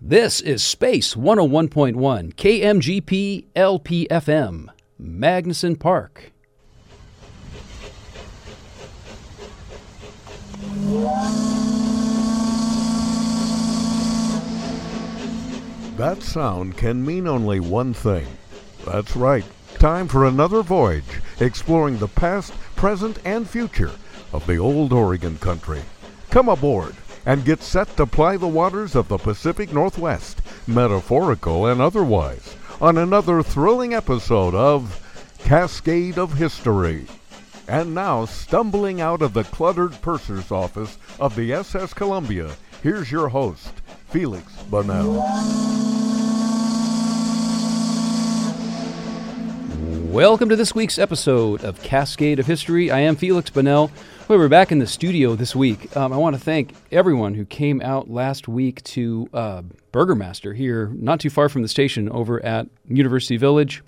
This is Space 101.1 KMGP LPFM, Magnuson Park. That sound can mean only one thing. That's right. Time for another voyage exploring the past, present, and future of the old Oregon country. Come aboard and get set to ply the waters of the Pacific Northwest, metaphorical and otherwise, on another thrilling episode of Cascade of History. And now, stumbling out of the cluttered purser's office of the SS Columbia, here's your host, Felix Bonnell. Welcome to this week's episode of Cascade of History. I am Felix Bonnell. We're back in the studio this week. Um, I want to thank everyone who came out last week to uh, Burgermaster here, not too far from the station, over at University Village.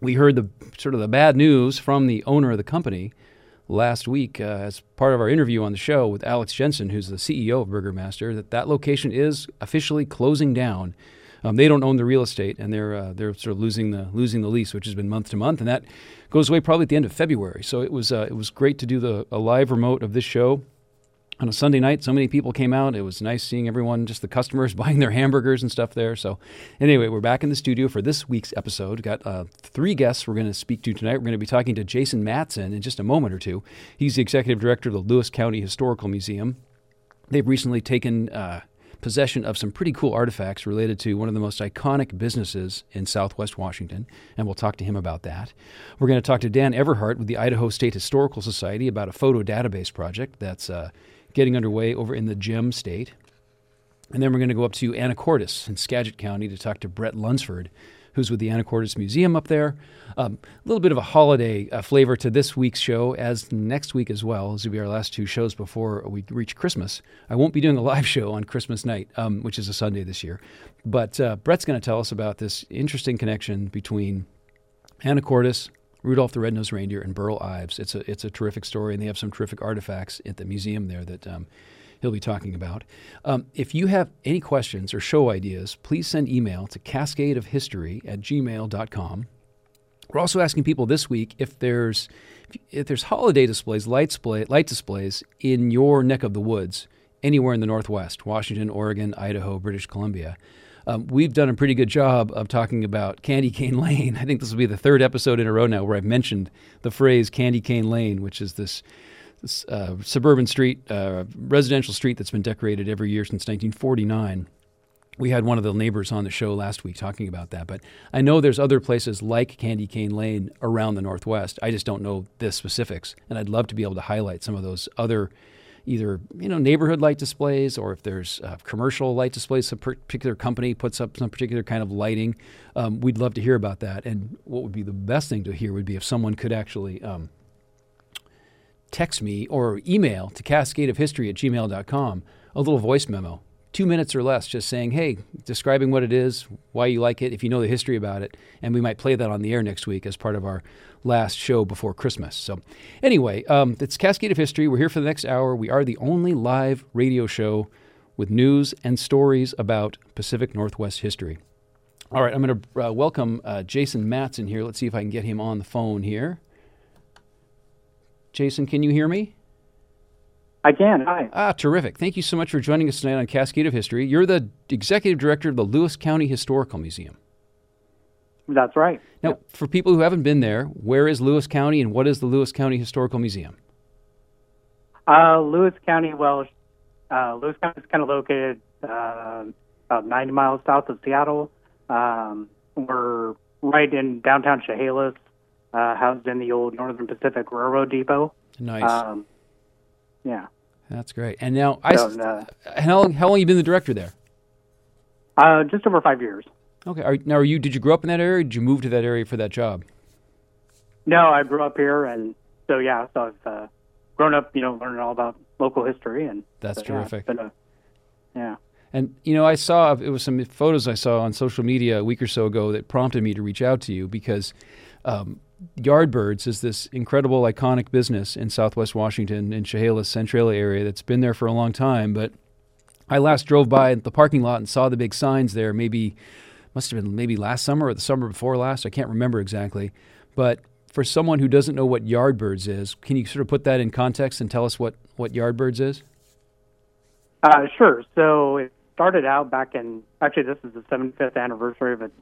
We heard the sort of the bad news from the owner of the company last week uh, as part of our interview on the show with Alex Jensen, who's the CEO of Burgermaster, that that location is officially closing down. Um, they don't own the real estate, and they're uh, they're sort of losing the losing the lease, which has been month to month, and that goes away probably at the end of February. So it was uh, it was great to do the a live remote of this show on a Sunday night. So many people came out. It was nice seeing everyone, just the customers buying their hamburgers and stuff there. So, anyway, we're back in the studio for this week's episode. We've got uh, three guests we're going to speak to tonight. We're going to be talking to Jason Matson in just a moment or two. He's the executive director of the Lewis County Historical Museum. They've recently taken uh, possession of some pretty cool artifacts related to one of the most iconic businesses in southwest Washington, and we'll talk to him about that. We're going to talk to Dan Everhart with the Idaho State Historical Society about a photo database project that's uh, getting underway over in the Gem State. And then we're going to go up to Anacortes in Skagit County to talk to Brett Lunsford, who's with the Anacortes Museum up there. Um, a little bit of a holiday uh, flavor to this week's show, as next week as well. This will be our last two shows before we reach Christmas. I won't be doing a live show on Christmas night, um, which is a Sunday this year. But uh, Brett's going to tell us about this interesting connection between Anacortes, Rudolph the Red-Nosed Reindeer, and Burl Ives. It's a, it's a terrific story, and they have some terrific artifacts at the museum there that um, he'll be talking about. Um, if you have any questions or show ideas, please send email to cascadeofhistory at gmail.com. We're also asking people this week if there's if there's holiday displays, light display, light displays in your neck of the woods, anywhere in the Northwest, Washington, Oregon, Idaho, British Columbia. Um, we've done a pretty good job of talking about Candy Cane Lane. I think this will be the third episode in a row now where I've mentioned the phrase Candy Cane Lane, which is this this uh, suburban street, uh, residential street that's been decorated every year since 1949. We had one of the neighbors on the show last week talking about that, but I know there's other places like Candy Cane Lane around the Northwest. I just don't know the specifics, and I'd love to be able to highlight some of those other either you know neighborhood light displays or if there's uh, commercial light displays some particular company puts up some particular kind of lighting um, we'd love to hear about that and what would be the best thing to hear would be if someone could actually um, text me or email to cascadeofhistory at gmail.com a little voice memo, two minutes or less, just saying, hey, describing what it is, why you like it, if you know the history about it. And we might play that on the air next week as part of our last show before Christmas. So, anyway, um, it's Cascade of History. We're here for the next hour. We are the only live radio show with news and stories about Pacific Northwest history. All right, I'm going to uh, welcome uh, Jason Matson here. Let's see if I can get him on the phone here. Jason, can you hear me? I can. Hi. Ah, terrific. Thank you so much for joining us tonight on Cascade of History. You're the executive director of the Lewis County Historical Museum. That's right. Now, yep. for people who haven't been there, where is Lewis County and what is the Lewis County Historical Museum? Uh, Lewis County, well, uh, Lewis County is kind of located uh, about 90 miles south of Seattle. Um, we're right in downtown Chehalis, uh, housed in the old Northern Pacific Railroad Depot. Nice. Um, yeah. That's great. And now, I, so, uh, how long how long you been the director there? Uh, just over five years. Okay. Are, now, are you? Did you grow up in that area? did you move to that area for that job? No, I grew up here, and so yeah, so I've uh, grown up, you know, learning all about local history, and that's so, terrific. Yeah, a, yeah. And you know, I saw it was some photos I saw on social media a week or so ago that prompted me to reach out to you because um, Yardbirds is this incredible, iconic business in Southwest Washington in Chehalis, Centralia area that's been there for a long time. But I last drove by the parking lot and saw the big signs there. Maybe must have been maybe last summer or the summer before last. I can't remember exactly. But for someone who doesn't know what Yardbirds is, can you sort of put that in context and tell us what what Yardbirds is? Uh, sure. So it started out back in actually this is the 75th anniversary of its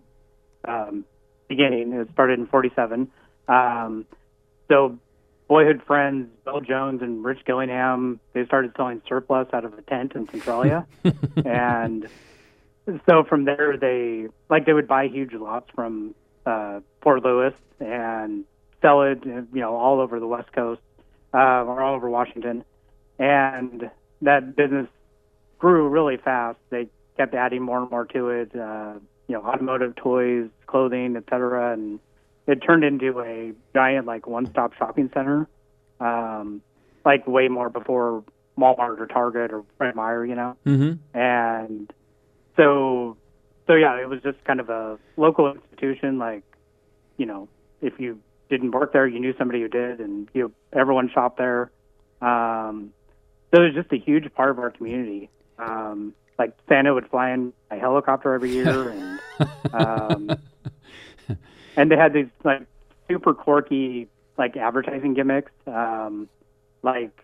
um, beginning. It started in '47. Um, so boyhood friends Bill Jones and Rich Gillingham they started selling surplus out of a tent in Centralia, and so from there they like they would buy huge lots from uh, Fort Lewis and sell it you know all over the West Coast uh, or all over Washington, and that business grew really fast. They kept adding more and more to it, uh, you know, automotive toys, clothing, etc., and it turned into a giant like one-stop shopping center, um, like way more before Walmart or Target or Fred Meyer, you know. Mm-hmm. And so, so yeah, it was just kind of a local institution. Like, you know, if you didn't work there, you knew somebody who did, and you everyone shopped there. Um, so it was just a huge part of our community. Um, like Santa would fly in a helicopter every year, and um, and they had these like super quirky like advertising gimmicks. Um, like,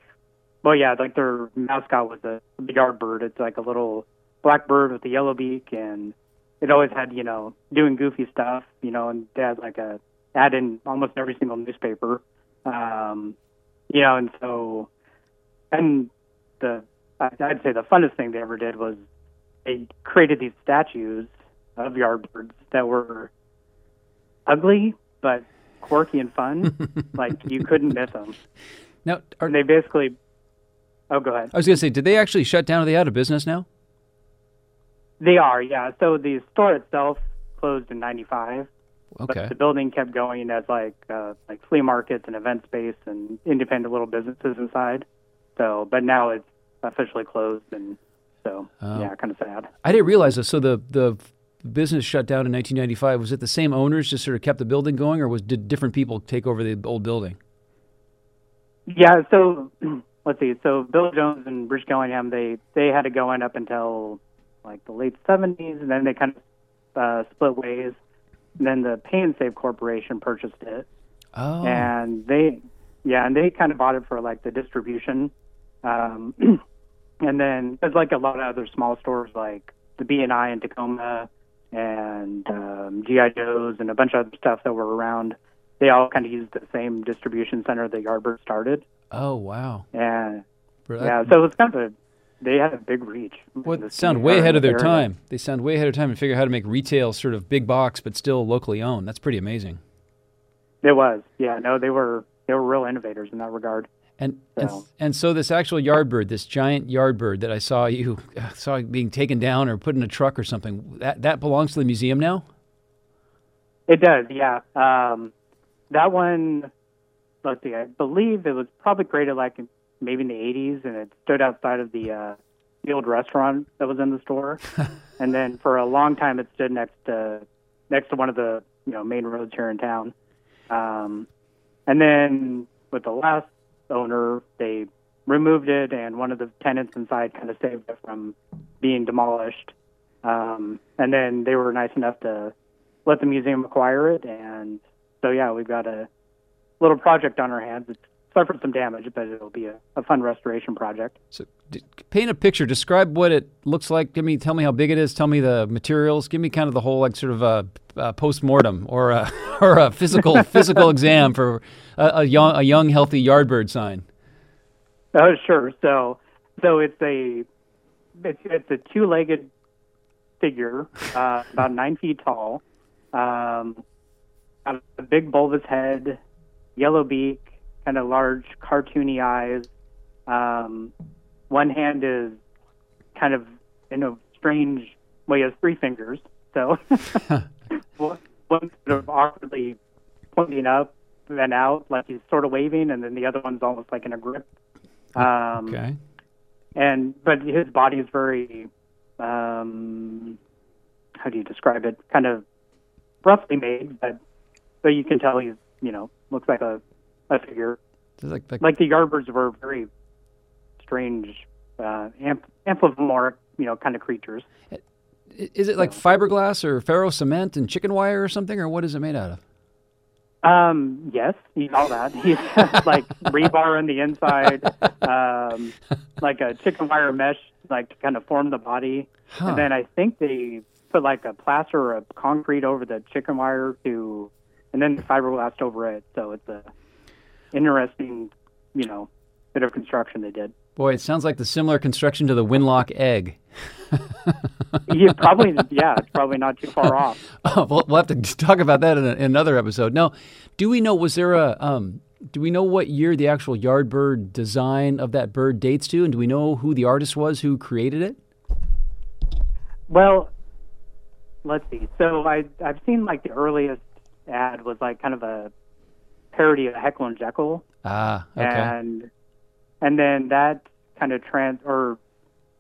well, yeah, like their mascot was a, yard bird. It's like a little black bird with a yellow beak, and it always had you know doing goofy stuff. You know, and they had like a ad in almost every single newspaper. Um, you know, and so and the I'd say the funnest thing they ever did was they created these statues of yardbirds that were ugly but quirky and fun. like you couldn't miss them. Now, are, And they basically. Oh, go ahead. I was going to say, did they actually shut down? Are they out of business now? They are, yeah. So the store itself closed in '95, Okay. but the building kept going as like uh, like flea markets and event space and independent little businesses inside. So, but now it's officially closed, and so Oh. yeah, kind of sad. I didn't realize this. So the the business shut down in 1995. Was it the same owners just sort of kept the building going, or was did different people take over the old building? Yeah, so let's see. So Bill Jones and Bruce Gillingham, they they had it going up until like the late '70s, and then they kind of uh, split ways. And then the Pay and Save Corporation purchased it, Oh, and they, yeah, and they kind of bought it for like the distribution. Um, and then there's like a lot of other small stores like the B and I in Tacoma and um, GI Joe's and a bunch of other stuff that were around. They all kind of used the same distribution center that Yardbird started. oh wow. And yeah, so it was kind of a they had a big reach. Well, they sound way ahead of their area. time. They sound way ahead of time and figure out how to make retail sort of big box, but still locally owned. That's pretty amazing. It was, yeah. No, they were they were real innovators in that regard. And and, So- and so this actual yardbird, this giant yardbird that I saw you saw being taken down or put in a truck or something, that that belongs to the museum now. It does, yeah. Um, that one, let's see, I believe it was probably created like in- maybe in the 80s, and it stood outside of the uh, the old restaurant that was in the store. and then for a long time, it stood next to next to one of the you know main roads here in town. Um, and then with the last owner, they removed it, and one of the tenants inside kind of saved it from being demolished. Um, and then they were nice enough to let the museum acquire it, and so yeah, we've got a little project on our hands. It's suffered some damage, but it'll be a, a fun restoration project. So d- paint a picture. Describe what it looks like. Give me, tell me how big it is. Tell me the materials. Give me kind of the whole like sort of a, a post mortem or a or a physical physical exam for a, a young a young healthy yardbird sign. Oh, sure. So, so it's a it's, it's a two-legged figure, uh, about nine feet tall, um, a big bulbous head, yellow beak, kind of large cartoony eyes. Um, one hand is kind of in a strange way. He has three fingers, so one one sort of awkwardly pointing up and out, like he's sort of waving, and then the other one's almost like in a grip. Um, Okay. and but his body is very um how do you describe it kind of roughly made but but you can tell he's you know looks like a a figure like, like, like the yardbirds were very strange uh amp- anthropomorphic you know kind of creatures. Is it like fiberglass or ferro cement and chicken wire or something, or what is it made out of? Um, yes, he's all that. He's like rebar on the inside, um, like a chicken wire mesh, like to kind of form the body. Huh. And then I think they put like a plaster of concrete over the chicken wire to, and then fiberglass over it. So it's a interesting, you know, bit of construction they did. Boy, it sounds like the similar construction to the Winlock egg. Yeah, probably. Yeah, it's probably not too far off. Oh, we'll, we'll have to talk about that in, a, in another episode. Now, do we know? Was there a? Um, do we know what year the actual Yardbird design of that bird dates to, and do we know who the artist was who created it? Well, let's see. So I I've seen like the earliest ad was like kind of a parody of Heckle and Jeckle, Ah, okay. and and then that kind of trans or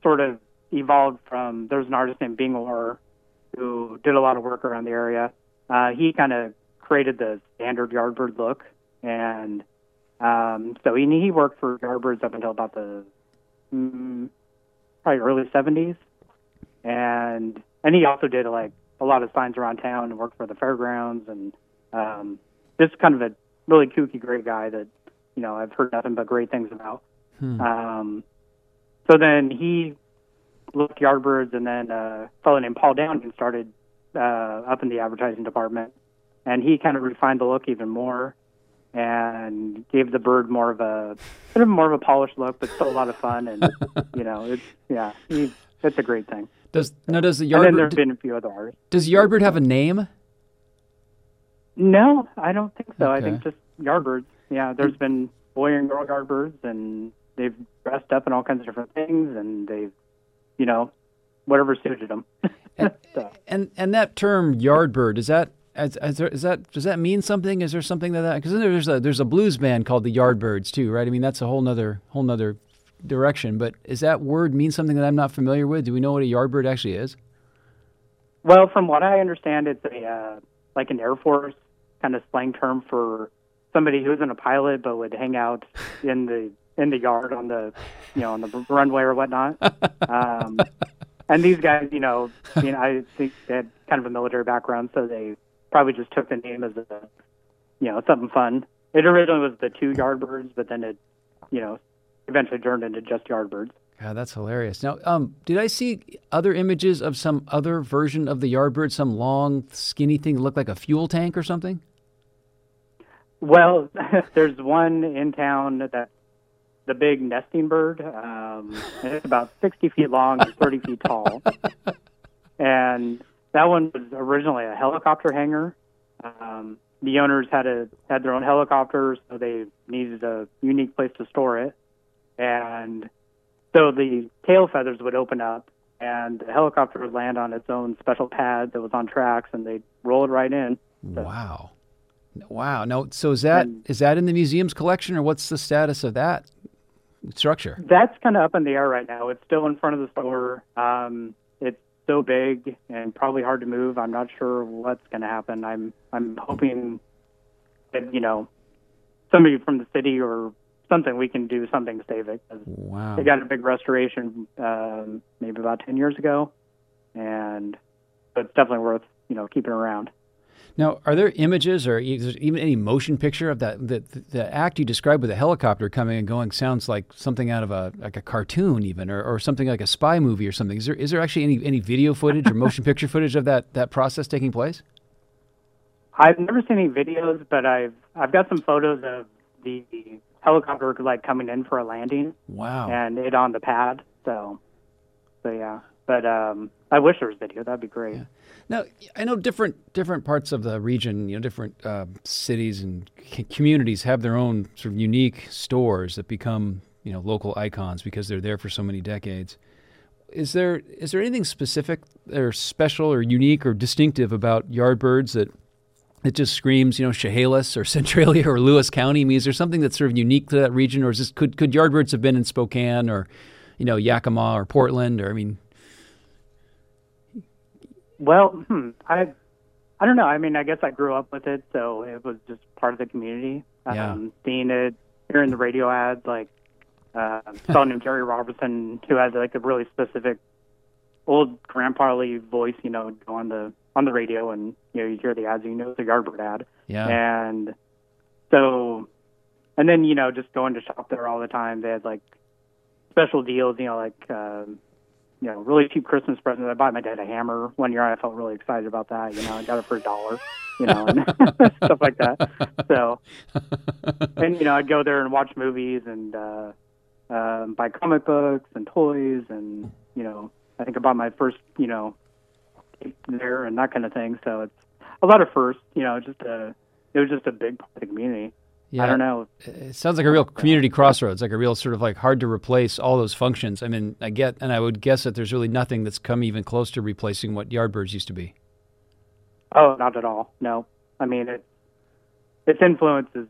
sort of evolved from there's an artist named Bingor who did a lot of work around the area. Uh, he kind of created the standard Yardbird look, and um, so he he worked for Yardbirds up until about the mm, probably early '70s, and and he also did like a lot of signs around town and worked for the fairgrounds and um, just kind of a really kooky, great guy that you know I've heard nothing but great things about. Hmm. Um, so then he left Yardbirds, and then uh, a fellow named Paul Downing started uh, up in the advertising department, and he kind of refined the look even more and gave the bird more of a sort of more of a polished look, but still a lot of fun. And you know, it's yeah, he, it's a great thing. Does now does the And then there's Yardbird been a few other artists. does Yardbird have a name? No, I don't think so. I think just Yardbirds. Yeah, there's been boy and girl Yardbirds, and they've dressed up in all kinds of different things, and they've, you know, whatever suited them. so, And and that term Yardbird is that is, is, there, is that does that mean something? Is there something that that because there's a there's a blues band called the Yardbirds too, right? I mean that's a whole nother whole nother direction. But is that word mean something that I'm not familiar with? Do we know what a Yardbird actually is? well, from what I understand, it's a uh, like an Air Force kind of slang term for somebody who isn't a pilot but would hang out in the in the yard on the you know on the runway or whatnot. Um, and these guys, you know, you know, I think they had kind of a military background, so they probably just took the name as a, you know, something fun. It originally was the two Yardbirds, but then it, you know, eventually turned into just Yardbirds. God, that's hilarious. Now, um, did I see other images of some other version of the Yardbird, some long, skinny thing that looked like a fuel tank or something? Well, there's one in town that's the big nesting bird. Um, and it's about 60 feet long and 30 feet tall. And that one was originally a helicopter hangar. Um, the owners had a had their own helicopters, so they needed a unique place to store it. And so the tail feathers would open up, and the helicopter would land on its own special pad that was on tracks, and they'd roll it right in. Wow, wow. Now, so is that is that in the museum's collection, or what's the status of that structure? That's kind of up in the air right now. It's still in front of the store. Um, it's so big and probably hard to move. I'm not sure what's going to happen. I'm I'm hoping that you know somebody from the city or something we can do something to save it. 'cause Wow. They got a big restoration um, maybe about ten years ago, and but it's definitely worth you know keeping around. Now, are there images or is there even any motion picture of that? The, the act you described with the helicopter coming and going sounds like something out of a like a cartoon, even, or, or something like a spy movie or something. Is there is there actually any any video footage or motion picture footage of that that process taking place? I've never seen any videos, but I've I've got some photos of the helicopter like coming in for a landing. Wow. and it on the pad. So, so yeah. But um, I wish there was video. That'd be great. Now, I know different different parts of the region, you know, different uh, cities and c- communities have their own sort of unique stores that become, you know, local icons because they're there for so many decades. Is there is there anything specific or special or unique or distinctive about Yardbirds that it just screams, you know, Chehalis or Centralia or Lewis County? I mean, is there something that's sort of unique to that region, or is this could could Yardbirds have been in Spokane or, you know, Yakima or Portland, or I mean, Well, hmm, I, I don't know. I mean, I guess I grew up with it, so it was just part of the community. Yeah. Um, seeing it, hearing the radio ads, like uh, someone named Jerry Robertson, who had like a really specific old grandfatherly voice, you know, go on the on the radio, and you know, you hear the ads, you know, the Yardbird ad, Yeah. and so, and then you know, just going to shop there all the time. They had like special deals, you know, like um, you know, really cheap Christmas presents. I bought my dad a hammer one year. I felt really excited about that. You know, I got it for a dollar, you know, and stuff like that. So, and you know, I'd go there and watch movies and uh, um, buy comic books and toys, and you know, I think I bought my first, you know, there and that kind of thing. So it's a lot of firsts. You know, just a it was just a big part of the community. Yeah. I don't know. It sounds like a real community crossroads, like a real sort of like hard to replace all those functions. I mean, I get, and I would guess that there's really nothing that's come even close to replacing what Yardbirds used to be. Oh, not at all. No, I mean it. Its influence is,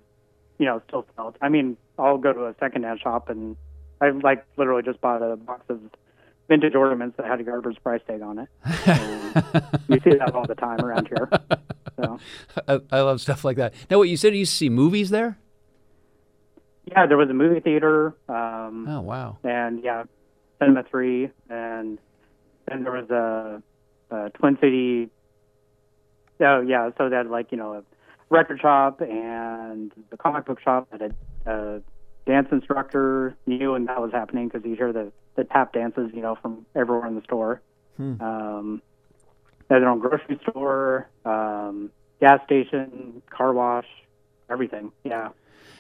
you know, still felt. I mean, I'll go to a secondhand shop and I like literally just bought a box of vintage ornaments that had a Yardbirds price tag on it. And you see that all the time around here. So I, I love stuff like that. Now, what you said you used to see movies there? yeah, there was a movie theater. Um, Oh, wow. and yeah, Cinema Three, and then there was a, a Twin City. Oh yeah, so they had like you know a record shop and the comic book shop had a, a dance instructor. Knew when that was happening because you hear the the tap dances, you know, from everywhere in the store. Hmm. Um, they their own grocery store, um, gas station, car wash, everything. Yeah.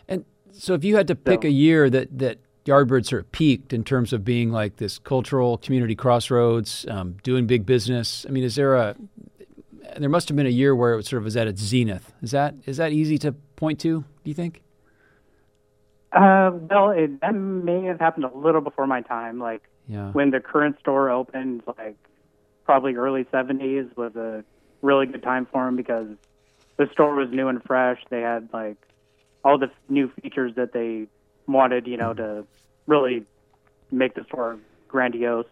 And so, if you had to pick So- a year that that Yardbird sort of peaked in terms of being like this cultural community crossroads, um, doing big business, I mean, is there a there must have been a year where it sort of was at its zenith. Is that is that easy to point to? Do you think? Uh, well, it, that may have happened a little before my time. Like Yeah. when the current store opened, like probably early 70s was a really good time for them because the store was new and fresh. They had like all the new features that they wanted, you know, to really make the store grandiose.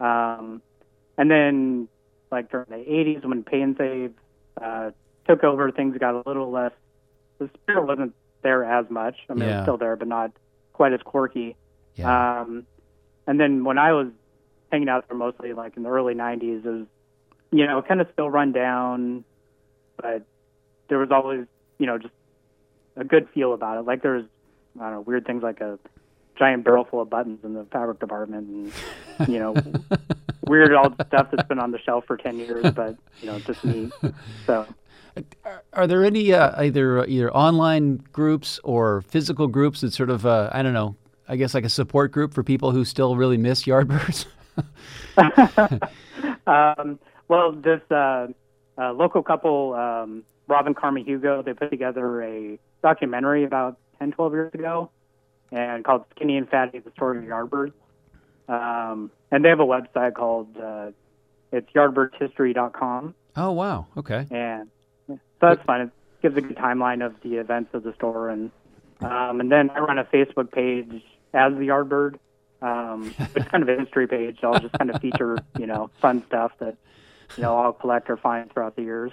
Um, and then like during the 80s when Pay and Save uh, took over, things got a little less. The spirit wasn't there as much. I mean, it was still there, but not quite as quirky. Yeah. Um, and then when I was hanging out there mostly like in the early 90s, it was, you know, kind of still run down, but there was always, you know, just a good feel about it. Like there was, I don't know, weird things like a giant barrel full of buttons in the fabric department and, you know, weird old stuff that's been on the shelf for 10 years, but, you know, just neat. So, Are, are there any uh, either either online groups or physical groups that sort of uh, I don't know, I guess like a support group for people who still really miss Yardbirds? um, well, this uh, uh, local couple, um, Rob and Carmen Hugo, they put together a documentary about 10, 12 years ago, and called "Skinny and Fatty: The Story of Yardbirds." Um, and they have a website called uh, it's yardbirdshistory.com, oh wow, okay. and so that's fun. It gives a good timeline of the events of the store, and um, and then I run a Facebook page as the Yardbird. Um, it's kind of a history page. I'll just kind of feature, you know, fun stuff that you know I'll collect or find throughout the years.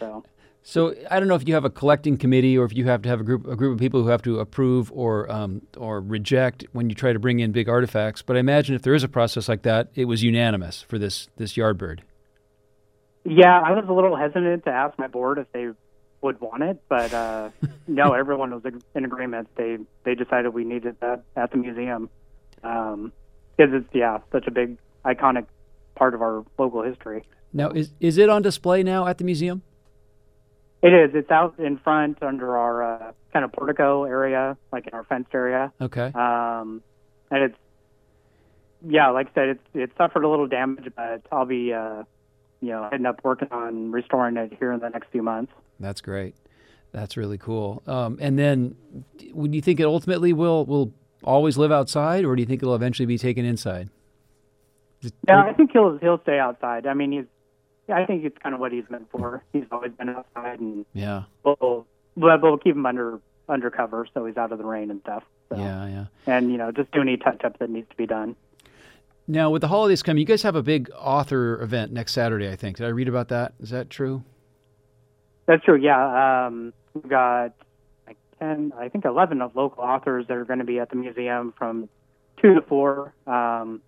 So So I don't know if you have a collecting committee or if you have to have a group a group of people who have to approve or um, or reject when you try to bring in big artifacts. But I imagine if there is a process like that, it was unanimous for this this Yardbird. yeah, I was a little hesitant to ask my board if they would want it, but uh, no, everyone was in agreement. They they decided we needed that at the museum because it's yeah such a big iconic part of our local history. Now is is it on display now at the museum? It is. It's out in front under our uh, kind of portico area, like in our fenced area. Okay. Um, and it's, yeah, like I said, it's it suffered a little damage, but I'll be, uh, you know, heading up working on restoring it here in the next few months. That's great. That's really cool. Um, and then, would you think it ultimately will will always live outside, or do you think it'll eventually be taken inside? Yeah, I think he'll he'll stay outside. I mean, he's, I think it's kind of what he's meant for. He's always been outside, and yeah, we'll we'll, we'll keep him under under cover so he's out of the rain and stuff. So, yeah, yeah. And you know, just do any touch up that needs to be done. Now, with the holidays coming, you guys have a big author event next Saturday. I think. Did I read about that? Is that true? That's true. Yeah, um, we've got like ten, I think eleven of local authors that are going to be at the museum from two to four, um,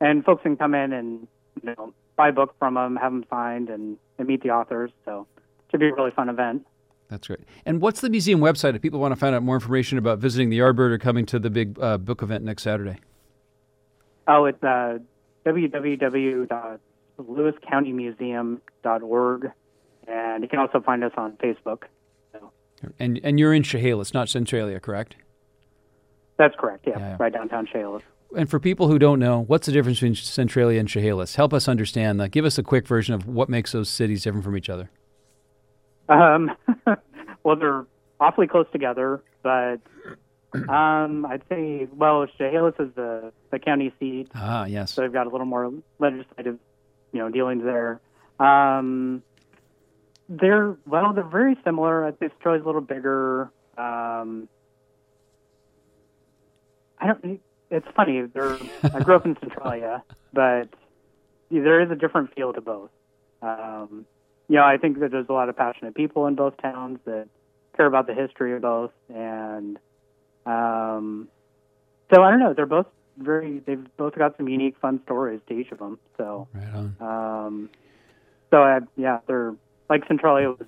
and folks can come in and you know, buy a book from them, have them signed, and, and meet the authors. So it should be a really fun event. That's great. And what's the museum website if people want to find out more information about visiting the Yardbird or coming to the big uh, book event next Saturday? Oh, it's uh, www.lewiscountymuseum.org, and you can also find us on Facebook. And and you're in Chehalis, not Centralia, correct? That's correct. Yeah, yeah. right downtown Chehalis. And for people who don't know, what's the difference between Centralia and Chehalis? Help us understand that. Give us a quick version of what makes those cities different from each other. Um, well, they're awfully close together, but um, I'd say, well, Chehalis is the, the county seat. Ah, yes. So they've got a little more legislative, you know, dealings there. Um, they're well, they're very similar. I think Troy's a little bigger. Um, I don't. It's funny. They're, I grew up in Centralia, but there is a different feel to both. Um, you know, I think that there's a lot of passionate people in both towns that care about the history of both, and um, so I don't know. They're both very. They've both got some unique, fun stories to each of them. So, right on. Um, so I, yeah, they're like Centralia was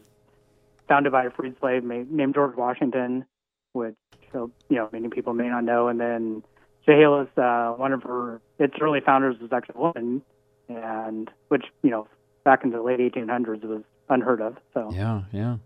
founded by a freed slave named George Washington, which you know many people may not know. And then Chehalis, uh, one of her its early founders was actually a woman, and which you know back in the late 1800s was unheard of. So yeah, yeah.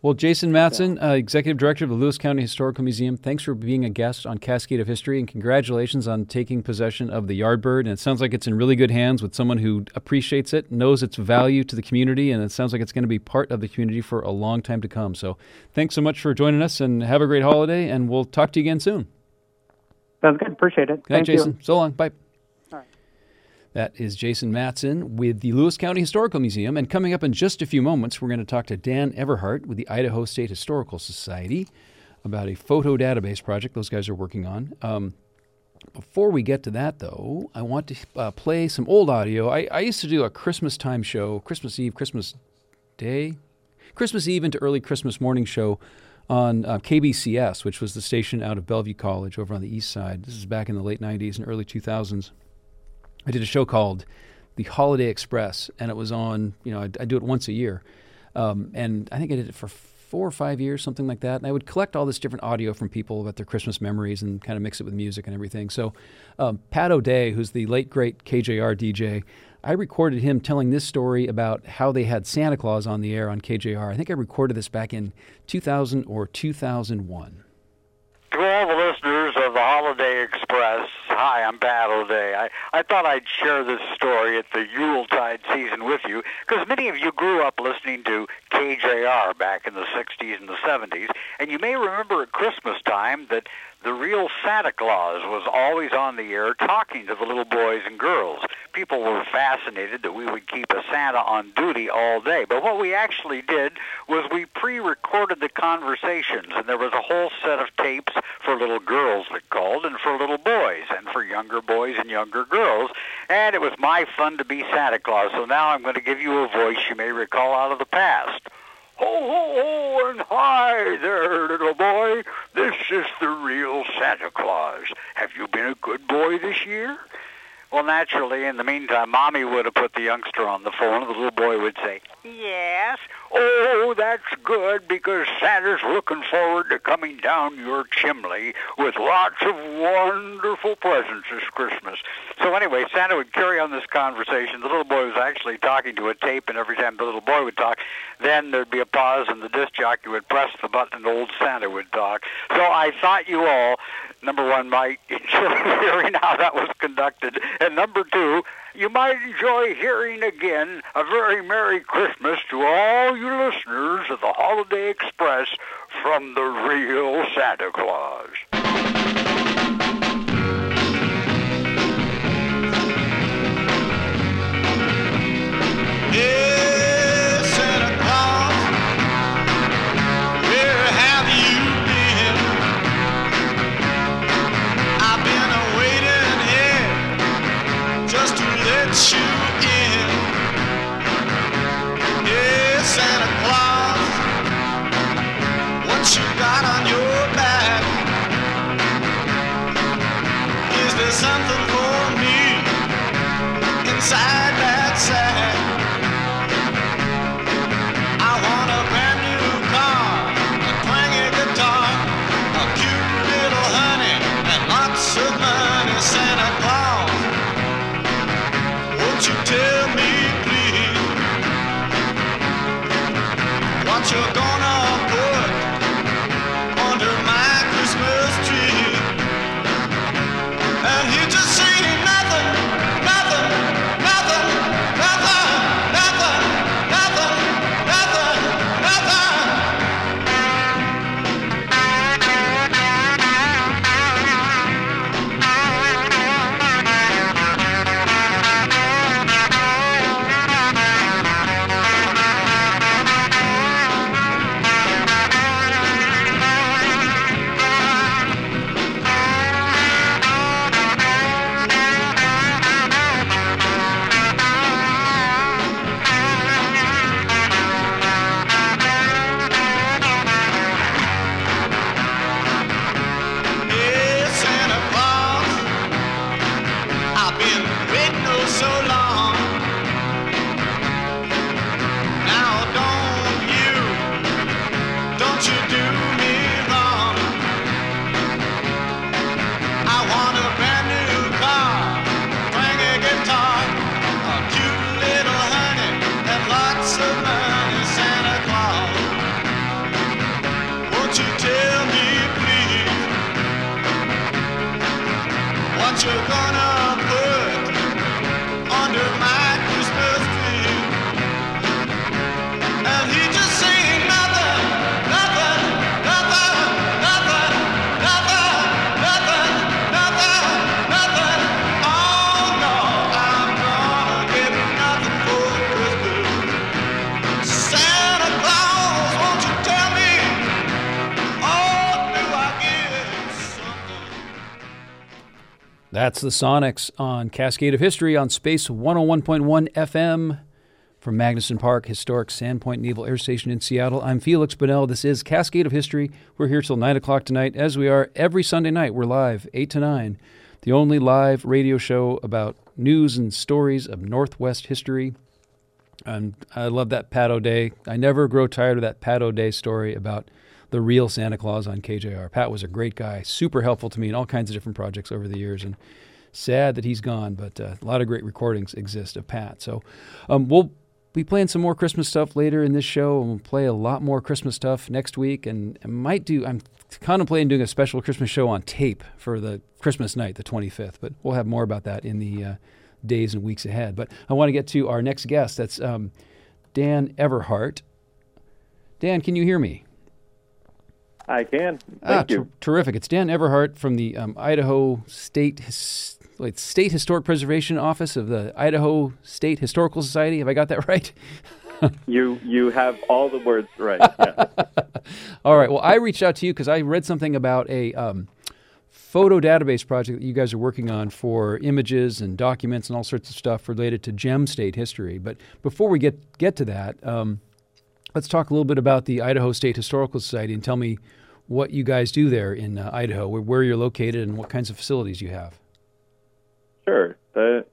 Well, Jason Matson, uh, Executive Director of the Lewis County Historical Museum, thanks for being a guest on Cascade of History, and congratulations on taking possession of the Yardbird. And it sounds like it's in really good hands with someone who appreciates it, knows its value to the community, and it sounds like it's going to be part of the community for a long time to come. So, thanks so much for joining us, and have a great holiday. And we'll talk to you again soon. Sounds good. Appreciate it. Good night, Jason. You. So long. Bye. That is Jason Matson with the Lewis County Historical Museum. And coming up in just a few moments, we're going to talk to Dan Everhart with the Idaho State Historical Society about a photo database project those guys are working on. Um, before we get to that, though, I want to uh, play some old audio. I, I used to do a Christmas time show, Christmas Eve, Christmas Day, Christmas Eve into early Christmas morning show on uh, KBCS, which was the station out of Bellevue College over on the east side. This is back in the late 90s and early 2000s. I did a show called The Holiday Express, and it was on, you know, I, I do it once a year. Um, and I think I did it for four or five years, something like that. And I would collect all this different audio from people about their Christmas memories and kind of mix it with music and everything. So, um, Pat O'Day, who's the late great KJR DJ, I recorded him telling this story about how they had Santa Claus on the air on KJR. I think I recorded this back in 2000 or 2001. To all the listeners of the Holiday Express, hi, I'm Pat O'Day. I, I thought I'd share this story at the Yuletide season with you because many of you grew up listening to KJR back in the 60s and the 70s, and you may remember at Christmas time that the real Santa Claus was always on the air talking to the little boys and girls. People were fascinated that we would keep a Santa on duty all day. But what we actually did was we pre-recorded the conversations, and there was a whole set of tapes for little girls that called and for little boys and for younger boys and younger girls. And it was my fun to be Santa Claus. So now I'm going to give you a voice you may recall out of the past. Ho, ho, ho, and hi there, little boy. This is the real Santa Claus. Have you been a good boy this year? Well, naturally, in the meantime, Mommy would have put the youngster on the phone. and The little boy would say, Yes. Oh, that's good because Santa's looking forward to coming down your chimney with lots of wonderful presents this Christmas. So anyway, Santa would carry on this conversation. The little boy was actually talking to a tape, and every time the little boy would talk, then there'd be a pause, and the disc jockey would press the button, and old Santa would talk. So I thought you all number one, might enjoy hearing how that was conducted, and number two, you might enjoy hearing again a very Merry Christmas to all you listeners of the Holiday Express from the real Santa Claus. That's the Sonics on Cascade of History on Space 101.1 FM from Magnuson Park, historic Sand Point Naval Air Station in Seattle. I'm Felix Bonnell. This is Cascade of History. We're here till 9 o'clock tonight, as we are every Sunday night. We're live, 8 to 9. The only live radio show about news and stories of Northwest history. And I love that Pat O'Day. I never grow tired of that Pat O'Day story about the real Santa Claus on KJR. Pat was a great guy, super helpful to me in all kinds of different projects over the years, and sad that he's gone. But uh, a lot of great recordings exist of Pat. So um, we'll be playing some more Christmas stuff later in this show, and we'll play a lot more Christmas stuff next week. And I might do. I'm contemplating doing a special Christmas show on tape for the Christmas night, the 25th. But we'll have more about that in the uh, days and weeks ahead. But I want to get to our next guest. That's um, Dan Everhart. Dan, can you hear me? I can. Ah, Thank you. ter- terrific. It's Dan Everhart from the um, Idaho State His- wait, State Historic Preservation Office of the Idaho State Historical Society. Have I got that right? You you have all the words right. Yeah. All right. Well, I reached out to you because I read something about a um, photo database project that you guys are working on for images and documents and all sorts of stuff related to gem state history. But before we get get to that, um, let's talk a little bit about the Idaho State Historical Society and tell me what you guys do there in uh, Idaho, where, where you're located, and what kinds of facilities you have. Sure. The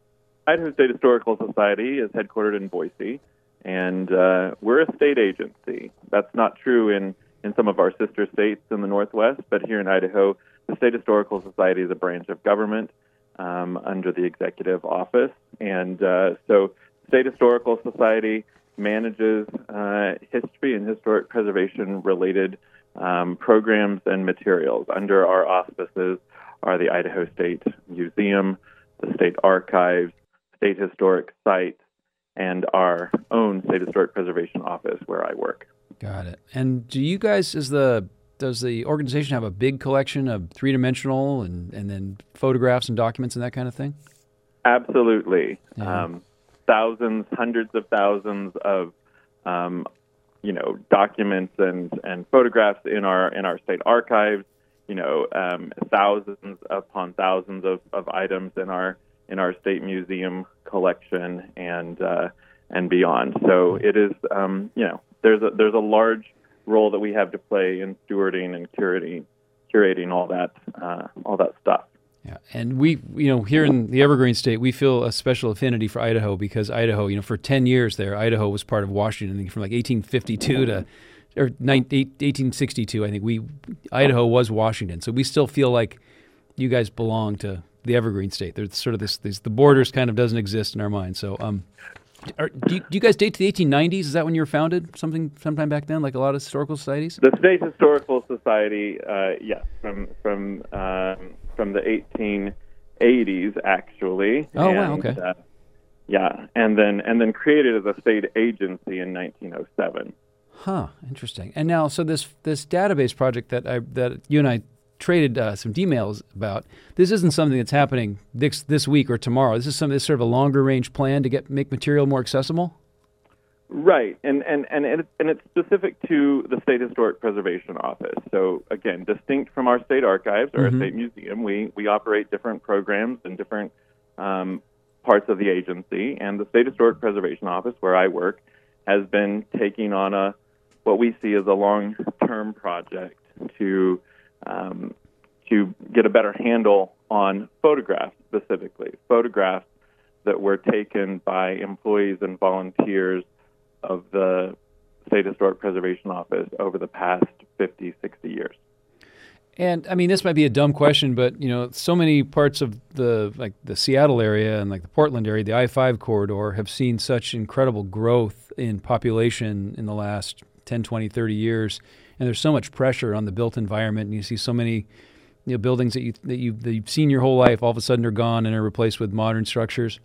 Idaho State Historical Society is headquartered in Boise, and uh, we're a state agency. That's not true in, in some of our sister states in the Northwest, but here in Idaho, the State Historical Society is a branch of government um, under the executive office. And uh, so, State Historical Society manages uh, history and historic preservation related um, programs and materials. Under our auspices are the Idaho State Museum, the State Archives, State Historic Sites, and our own State Historic Preservation Office where I work. Got it. And do you guys, is the does the organization have a big collection of three dimensional and, and then photographs and documents and that kind of thing? Absolutely. Yeah. Um, thousands, hundreds of thousands of um, you know documents and, and photographs in our in our state archives. You know, um, thousands upon thousands of, of items in our in our state museum collection and uh, and beyond. So it is um, you know there's a there's a large role that we have to play in stewarding and curating curating all that uh, all that stuff. Yeah, and we, you know, here in the Evergreen State, we feel a special affinity for Idaho because Idaho, you know, for ten years there, Idaho was part of Washington from like 1852 to or 19, 1862. I think we Idaho was Washington, so we still feel like you guys belong to the Evergreen State. There's sort of this, this the borders kind of doesn't exist in our mind. So, um, are, do, you, do you guys date to the 1890s? Is that when you were founded? Something sometime back then, like a lot of historical societies. The State Historical Society, uh, yes, from from um, from the 1880s, actually. Oh, wow, And, okay. Uh, yeah, and then and then created as a state agency in 1907. Huh. Interesting. And now, so this this database project that I that you and I traded uh, some emails about. This isn't something that's happening this this week or tomorrow. This is some this sort of a longer range plan to get make material more accessible. Right, and and and it, and it's specific to the State Historic Preservation Office. So again, distinct from our state archives or Mhm. our state museum, we we operate different programs in different um, parts of the agency. And the State Historic Preservation Office, where I work, has been taking on a what we see as a long-term project to um, to get a better handle on photographs specifically, photographs that were taken by employees and volunteers of the State Historic Preservation Office over the past 50, 60 years. And I mean, this might be a dumb question, but you know, so many parts of the like the Seattle area and like the Portland area, the I-5 corridor, have seen such incredible growth in population in the last 10, 20, 30 years, and there's so much pressure on the built environment, and you see so many you know, buildings that you that you that you've seen your whole life all of a sudden are gone and are replaced with modern structures.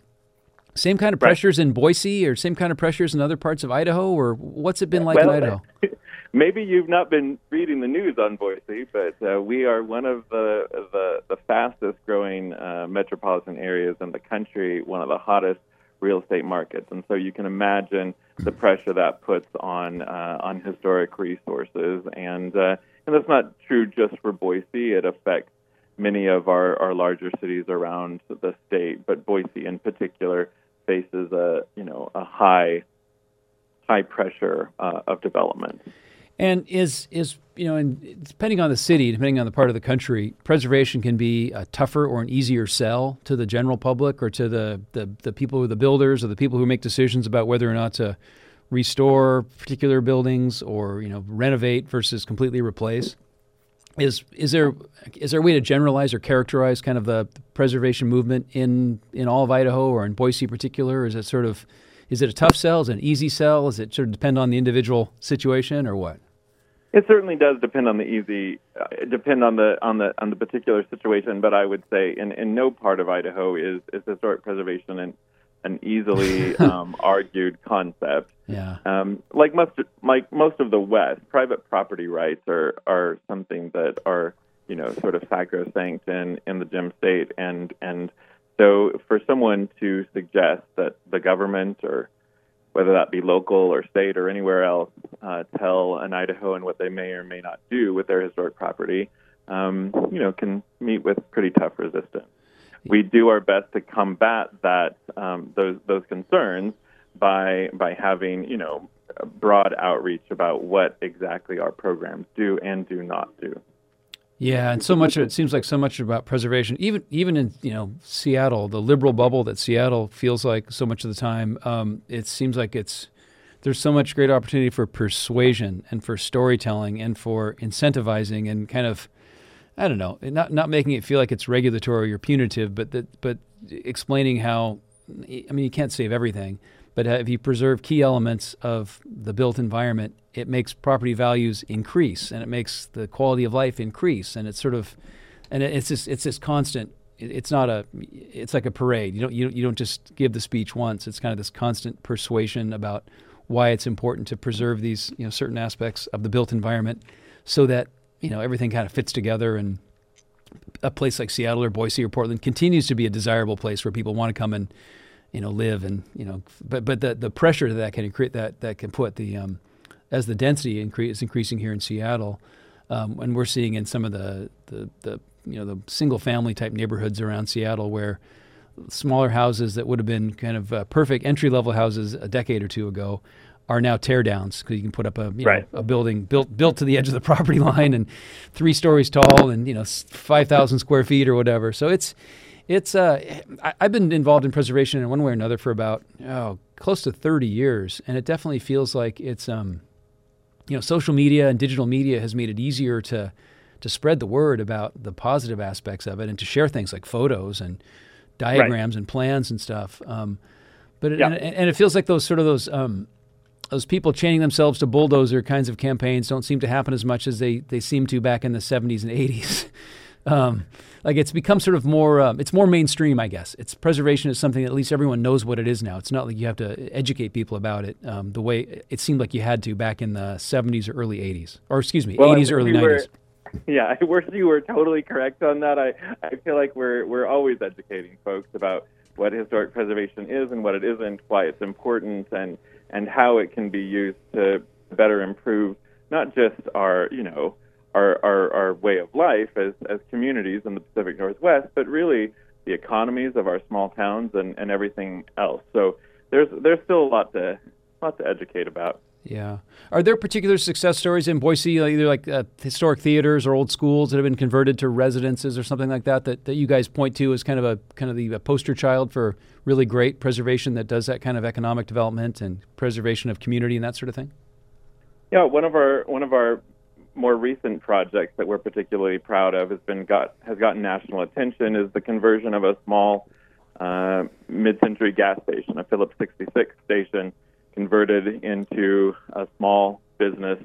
Same kind of pressures right. in Boise, or same kind of pressures in other parts of Idaho, or what's it been like well, in Idaho? maybe you've not been reading the news on Boise, but uh, we are one of the the, the fastest growing uh, metropolitan areas in the country, one of the hottest real estate markets, and so you can imagine the pressure that puts on uh, on historic resources, and uh, and that's not true just for Boise. It affects many of our, our larger cities around the state, but Boise in particular faces a you know a high high pressure uh, of development. And is is you know, and depending on the city, depending on the part of the country, preservation can be a tougher or an easier sell to the general public or to the the, the people who are the builders or the people who make decisions about whether or not to restore particular buildings or you know renovate versus completely replace. Is is there is there a way to generalize or characterize kind of the preservation movement in in all of Idaho or in Boise in particular? Is it sort of is it a tough sell? Is it an easy sell? Is it sort of depend on the individual situation or what? It certainly does depend on the easy, uh, depend on the on the on the particular situation. But I would say, in, in no part of Idaho is is historic preservation an an easily um, argued concept. Yeah. Um, like most like most of the West, private property rights are are something that are you know sort of sacrosanct in in the gem state, and and so for someone to suggest that the government or whether that be local or state or anywhere else, uh, tell an Idahoan what they may or may not do with their historic property, um, you know, can meet with pretty tough resistance. We do our best to combat that um, those those concerns by by having you know broad outreach about what exactly our programs do and do not do. Yeah, and so much of it seems like so much about preservation. Even even in you know Seattle, the liberal bubble that Seattle feels like so much of the time, um, it seems like it's there's so much great opportunity for persuasion and for storytelling and for incentivizing and kind of I don't know, not not making it feel like it's regulatory or punitive, but that but explaining how I mean you can't save everything, but if you preserve key elements of the built environment, it makes property values increase and it makes the quality of life increase. And it's sort of, and it's just, it's this constant, it's not a, it's like a parade. You don't, you don't, you don't just give the speech once. It's kind of this constant persuasion about why it's important to preserve these, you know, certain aspects of the built environment so that, you know, everything kind of fits together and a place like Seattle or Boise or Portland continues to be a desirable place where people want to come and, you know live and you know but but the the pressure that, can create that that can put the um, as the density increase is increasing here in Seattle um, and we're seeing in some of the, the the you know the single family type neighborhoods around Seattle where smaller houses that would have been kind of uh, perfect entry level houses a decade or two ago are now teardowns because you can put up a you right. know, a building built built to the edge of the property line and three stories tall and you know five thousand square feet or whatever. So it's it's uh, I, have been involved in preservation in one way or another for about oh close to 30 years, and it definitely feels like it's um, you know social media and digital media has made it easier to to spread the word about the positive aspects of it and to share things like photos and diagrams right. and plans and stuff. Um, but it, yeah. and, and, it feels like those sort of those um, those people chaining themselves to bulldozer kinds of campaigns don't seem to happen as much as they they seem to back in the 70s and 80s. Um, like it's become sort of more, um, it's more mainstream, I guess. It's preservation is something that at least everyone knows what it is now. It's not like you have to educate people about it um, the way it seemed like you had to back in the 70s or early 80s, or excuse me, well, 80s or early 90s. Yeah, I wish you were totally correct on that. I, I feel like we're we're always educating folks about what historic preservation is and what it isn't, why it's important, and and how it can be used to better improve not just our you know our, our, our way of life as, as communities in the Pacific Northwest, but really the economies of our small towns and, and everything else. So there's there's still a lot to lot to educate about. Yeah. Are there particular success stories in Boise, either like uh, historic theaters or old schools that have been converted to residences or something like that, that, that you guys point to as kind of a kind of the poster child for really great preservation that does that kind of economic development and preservation of community and that sort of thing? Yeah, one of our one of our more recent projects that we're particularly proud of has been got has gotten national attention is the conversion of a small uh, mid-century gas station, a Phillips 66 station, converted into a small business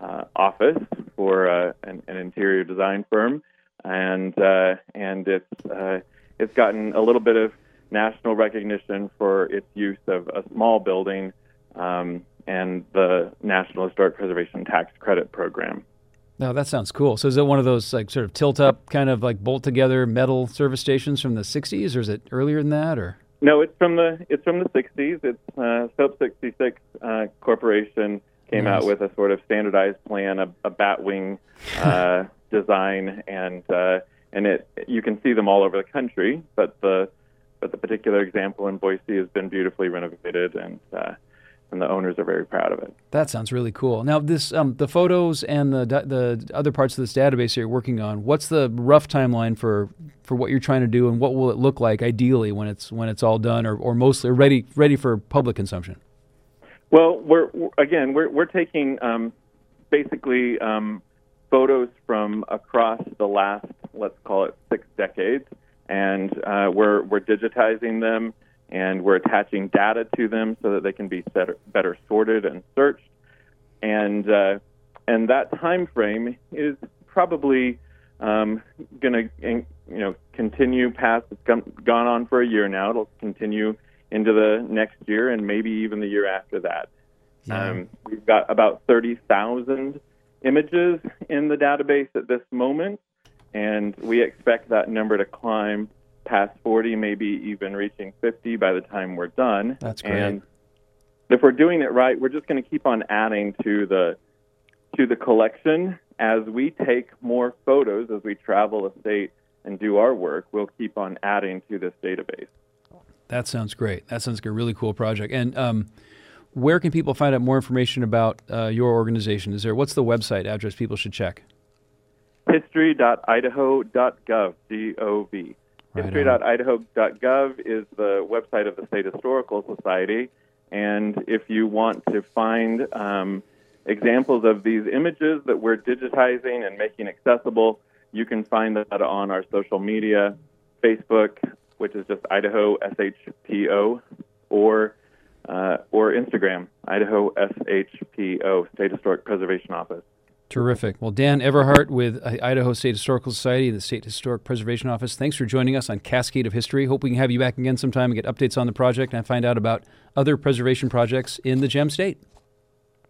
uh, office for uh, an, an, interior design firm, and uh, and it's uh, it's gotten a little bit of national recognition for its use of a small building um, and the National Historic Preservation Tax Credit Program. No, that sounds cool. So is it one of those like sort of tilt up kind of like bolt together metal service stations from the 60s or is it earlier than that or? No, it's from the it's from the 60s. It's uh, Phillips 66 uh, Corporation came nice. out with a sort of standardized plan, a, a bat wing uh, design, and uh, and it you can see them all over the country. But the but the particular example in Boise has been beautifully renovated, and uh, and the owners are very proud of it. That sounds really cool. Now, this um, the photos and the the other parts of this database you're working on. What's the rough timeline for for what you're trying to do, and what will it look like ideally when it's when it's all done, or, or mostly ready ready for public consumption? Well, we're again we're we're taking um, basically um, photos from across the last let's call it six decades, and uh, we're we're digitizing them and we're attaching data to them so that they can be better, better sorted and searched. And uh, and that time frame is probably um, going to you know continue past. It's gone on for a year now. It'll continue into the next year and maybe even the year after that. Yeah. Um, we've got about thirty thousand images in the database at this moment, and we expect that number to climb past 40, maybe even reaching 50 by the time we're done. That's great. And if we're doing it right, we're just going to keep on adding to the to the collection as we take more photos as we travel the state and do our work. We'll keep on adding to this database. That sounds great. That sounds like a really cool project. And um, where can people find out more information about uh, your organization? Is there what's the website address people should check? History.idaho.gov. G History.idaho.gov is the website of the State Historical Society. And if you want to find um, examples of these images that we're digitizing and making accessible, you can find that on our social media Facebook, which is just Idaho SHPO, or uh, or Instagram, Idaho SHPO, State Historic Preservation Office. Terrific. Well, Dan Everhart with uh, Idaho State Historical Society and the State Historic Preservation Office, thanks for joining us on Cascade of History. Hope we can have you back again sometime and get updates on the project and find out about other preservation projects in the Gem State.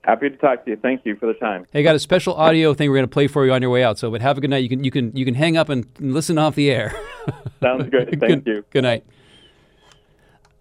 Happy to talk to you. Thank you for the time. Hey, got a special audio thing we're going to play for you on your way out. So, but have a good night. You can you can you can hang up and listen off the air. Sounds good. Thank good, you. Good night.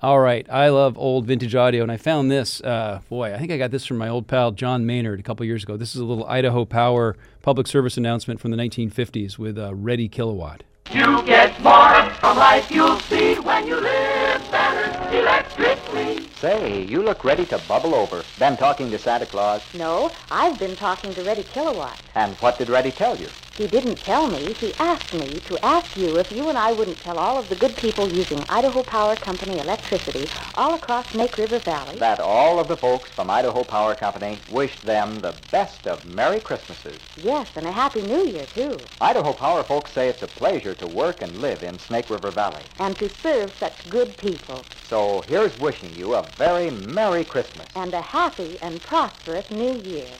All right, I love old vintage audio, and I found this. Uh, boy, I think I got this from my old pal John Maynard a couple years ago. This is a little Idaho Power public service announcement from the 1950s with uh, Reddy Kilowatt. You get more from life you'll see when you live better electrically. Say, you look ready to bubble over. Been talking to Santa Claus? No, I've been talking to Reddy Kilowatt. And what did Reddy tell you? He didn't tell me. He asked me to ask you if you and I wouldn't tell all of the good people using Idaho Power Company electricity all across Snake River Valley. That all of the folks from Idaho Power Company wished them the best of Merry Christmases. Yes, and a Happy New Year, too. Idaho Power folks say it's a pleasure to work and live in Snake River Valley. And to serve such good people. So here's wishing you a very Merry Christmas. And a happy and prosperous New Year.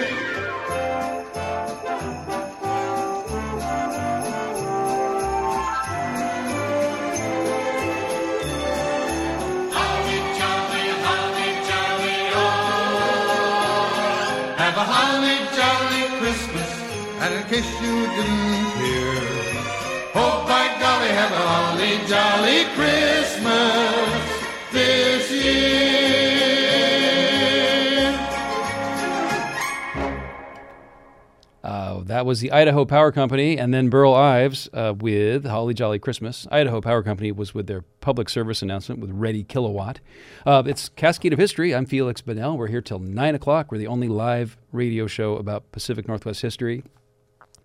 You didn't hear, oh by golly, have a holly jolly Christmas this year. Uh, that was the Idaho Power Company, and then Burl Ives uh, with Holly Jolly Christmas. Idaho Power Company was with their public service announcement with Reddy Kilowatt. Uh, it's Cascade of History. I'm Feliks Banel. We're here till 9 o'clock. We're the only live radio show about Pacific Northwest history.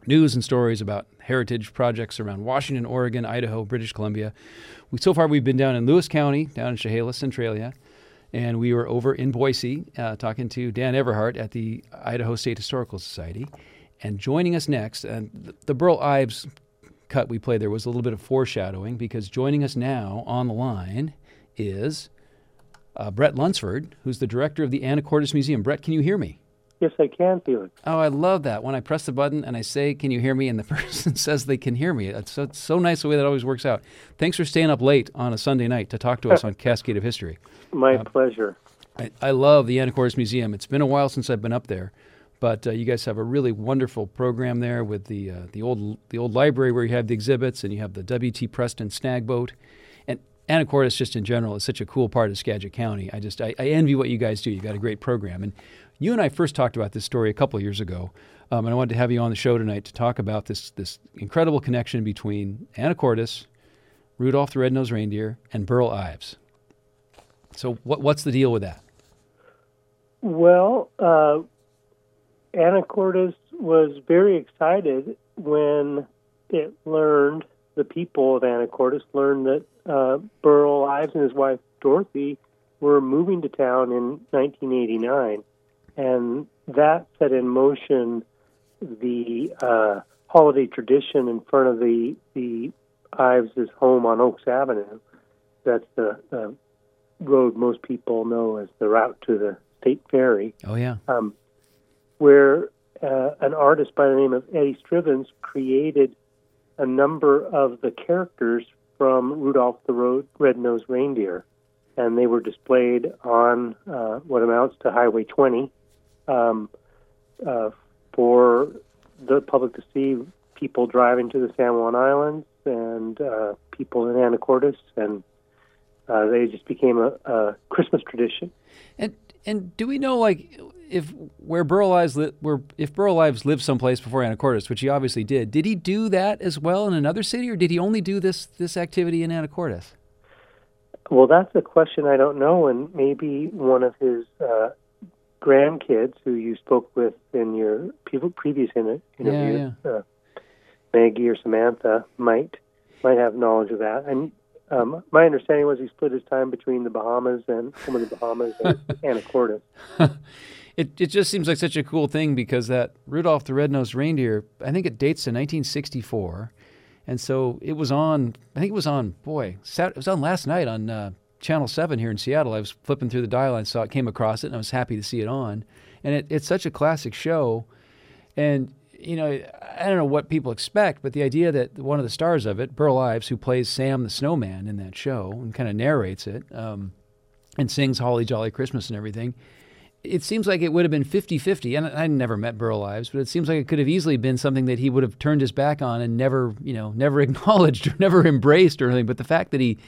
News and stories about heritage projects around Washington, Oregon, Idaho, British Columbia. We, so far, we've been down in Lewis County, down in Chehalis, Centralia, and we were over in Boise uh, talking to Dan Everhart at the Idaho State Historical Society. And joining us next, and the, Burl Ives cut we played there was a little bit of foreshadowing because joining us now on the line is uh, Bret Lunsford, who's the director of the Anacortes Museum. Bret, can you hear me? Yes, I can, Feliks. Oh, I love that. When I press the button and I say, Can you hear me? and the person says they can hear me. It's so, it's so nice the way that always works out. Thanks for staying up late on a Sunday night to talk to us on Cascade of History. My Uh, pleasure. I, I love the Anacortes Museum. It's been a while since I've been up there, but uh, you guys have a really wonderful program there with the uh, the old the old library where you have the exhibits and you have the W.T. Preston snag boat. Anacortes, just in general, is such a cool part of Skagit County. I just I, I envy what you guys do. You got a great program. And you and I first talked about this story a couple years ago, um, and I wanted to have you on the show tonight to talk about this this incredible connection between Anacortes, Rudolph the Red-Nosed Reindeer, and Burl Ives. So what what's the deal with that? Well, uh, Anacortes was very excited when it learned, the people of Anacortes learned that uh, Burl Ives and his wife Dorothy were moving to town in 1989. And that set in motion the uh, holiday tradition in front of the, the Ives' home on Oakes Avenue. That's the, the road most people know as the route to the State Ferry Oh yeah. um, where uh, an artist by the name of Eddie Strivens created a number of the characters from Rudolph the Red-Nosed Reindeer, and they were displayed on uh, what amounts to Highway 20 um, uh, for the public to see. People driving to the San Juan Islands and uh, people in Anacortes, and uh, they just became a, a Christmas tradition. And and do we know like if where Burl Ives li- where if Burl Ives lived someplace before Anacortes, which he obviously did, did he do that as well in another city, or did he only do this this activity in Anacortes? Well, that's a question I don't know, and maybe one of his uh, grandkids, who you spoke with in your previous inter- interview, Uh, Maggie or Samantha, might might have knowledge of that. And um, my understanding was he split his time between the Bahamas and some of the Bahamas and Anacortes. It it just seems like such a cool thing because that Rudolph the Red-Nosed Reindeer, I think it dates to 1964, and so it was on. I think it was on. Boy, Sat, it was on last night on uh, Channel Seven here in Seattle. I was flipping through the dial and saw it, came across it, and I was happy to see it on. And it, it's such a classic show, and you know I don't know what people expect, but the idea that one of the stars of it, Burl Ives, who plays Sam the Snowman in that show and kind of narrates it, um, and sings Holly Jolly Christmas and everything it seems like it would have been 50-50 and i never met burl ives but it seems like it could have easily been something that he would have turned his back on and never you know never acknowledged or never embraced or anything. But the fact that he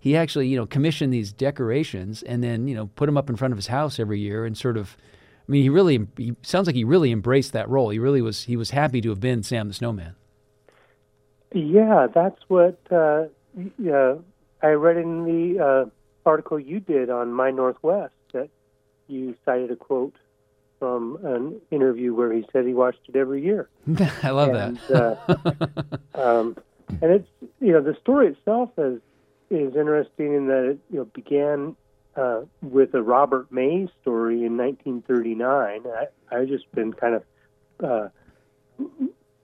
he actually you know commissioned these decorations and then you know put them up in front of his house every year and sort of i mean he really he sounds like he really embraced that role. He really was he was happy to have been sam the snowman. Yeah, that's what uh, uh, I read in the uh, article you did on My Northwest that you cited a quote from an interview where he said he watched it every year. i love and, that uh, um, and it's you know the story itself is is interesting in that it you know began uh, with a Robert May story in 1939. I I've just been kind of uh,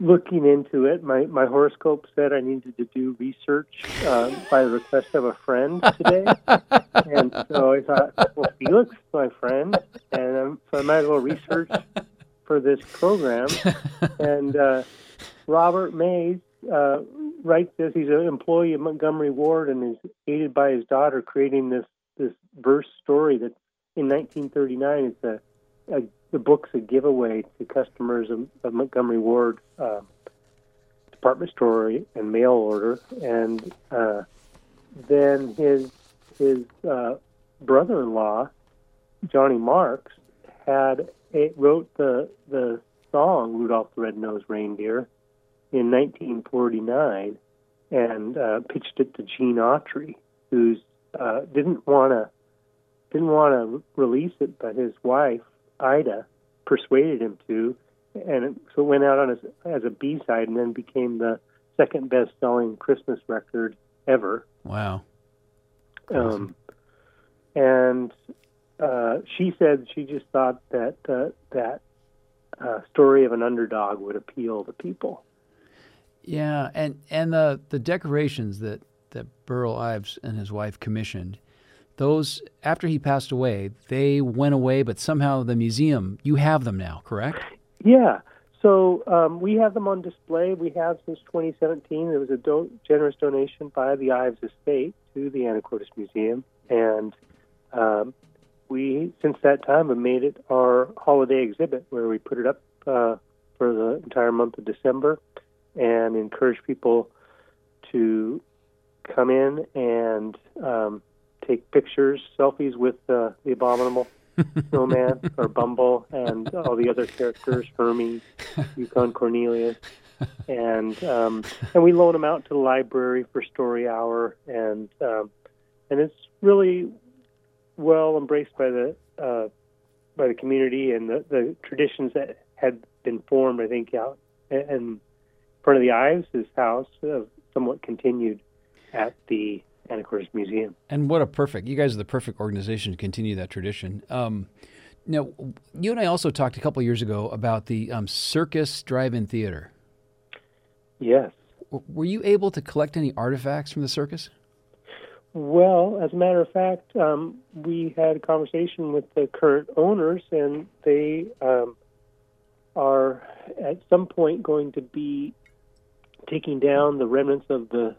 looking into it, my, my horoscope said I needed to do research uh, by the request of a friend today. and so I thought, well, Feliks is my friend, and um, so I might as well research for this program. And uh, Robert Mays uh, writes this. He's an employee of Montgomery Ward and is aided by his daughter creating this, this verse story that in 1939 it's a, a the book's a giveaway to customers of, of Montgomery Ward uh, department store and mail order, and uh, then his his uh, brother-in-law Johnny Marks had a, wrote the the song Rudolph the Red-Nosed Reindeer in 1949 and uh, pitched it to Gene Autry, who uh, didn't want to didn't want to release it, but his wife Ida persuaded him to, and it, so it went out on as, as a B side and then became the second best selling Christmas record ever. Wow. Um, and uh, she said she just thought that uh, that uh, story of an underdog would appeal to people. Yeah, and and the the decorations that that Burl Ives and his wife commissioned those after he passed away, they went away, but somehow the museum you have them now, correct? Yeah. So um, we have them on display. We have since 2017. There was a do- generous donation by the Ives estate to the Anacortes Museum, and um, we since that time have made it our holiday exhibit, where we put it up uh, for the entire month of December, and encourage people to come in and um, take pictures, selfies with uh, the abominable snowman or Bumble and all the other characters, Hermes, Yukon Cornelius, and um, and we loan them out to the library for story hour, and um, and it's really well embraced by the uh, by the community and the, the traditions that had been formed. I think out in front of the Ives' house, uh, somewhat continued at the Anacortes Museum. And what a perfect, you guys are the perfect organization to continue that tradition. Um, now, you and I also talked a couple years ago about the um, Circus Drive-In Theater. Yes. W- were you able to collect any artifacts from the circus? Well, as a matter of fact, um, we had a conversation with the current owners, and they um, are at some point going to be taking down the remnants of the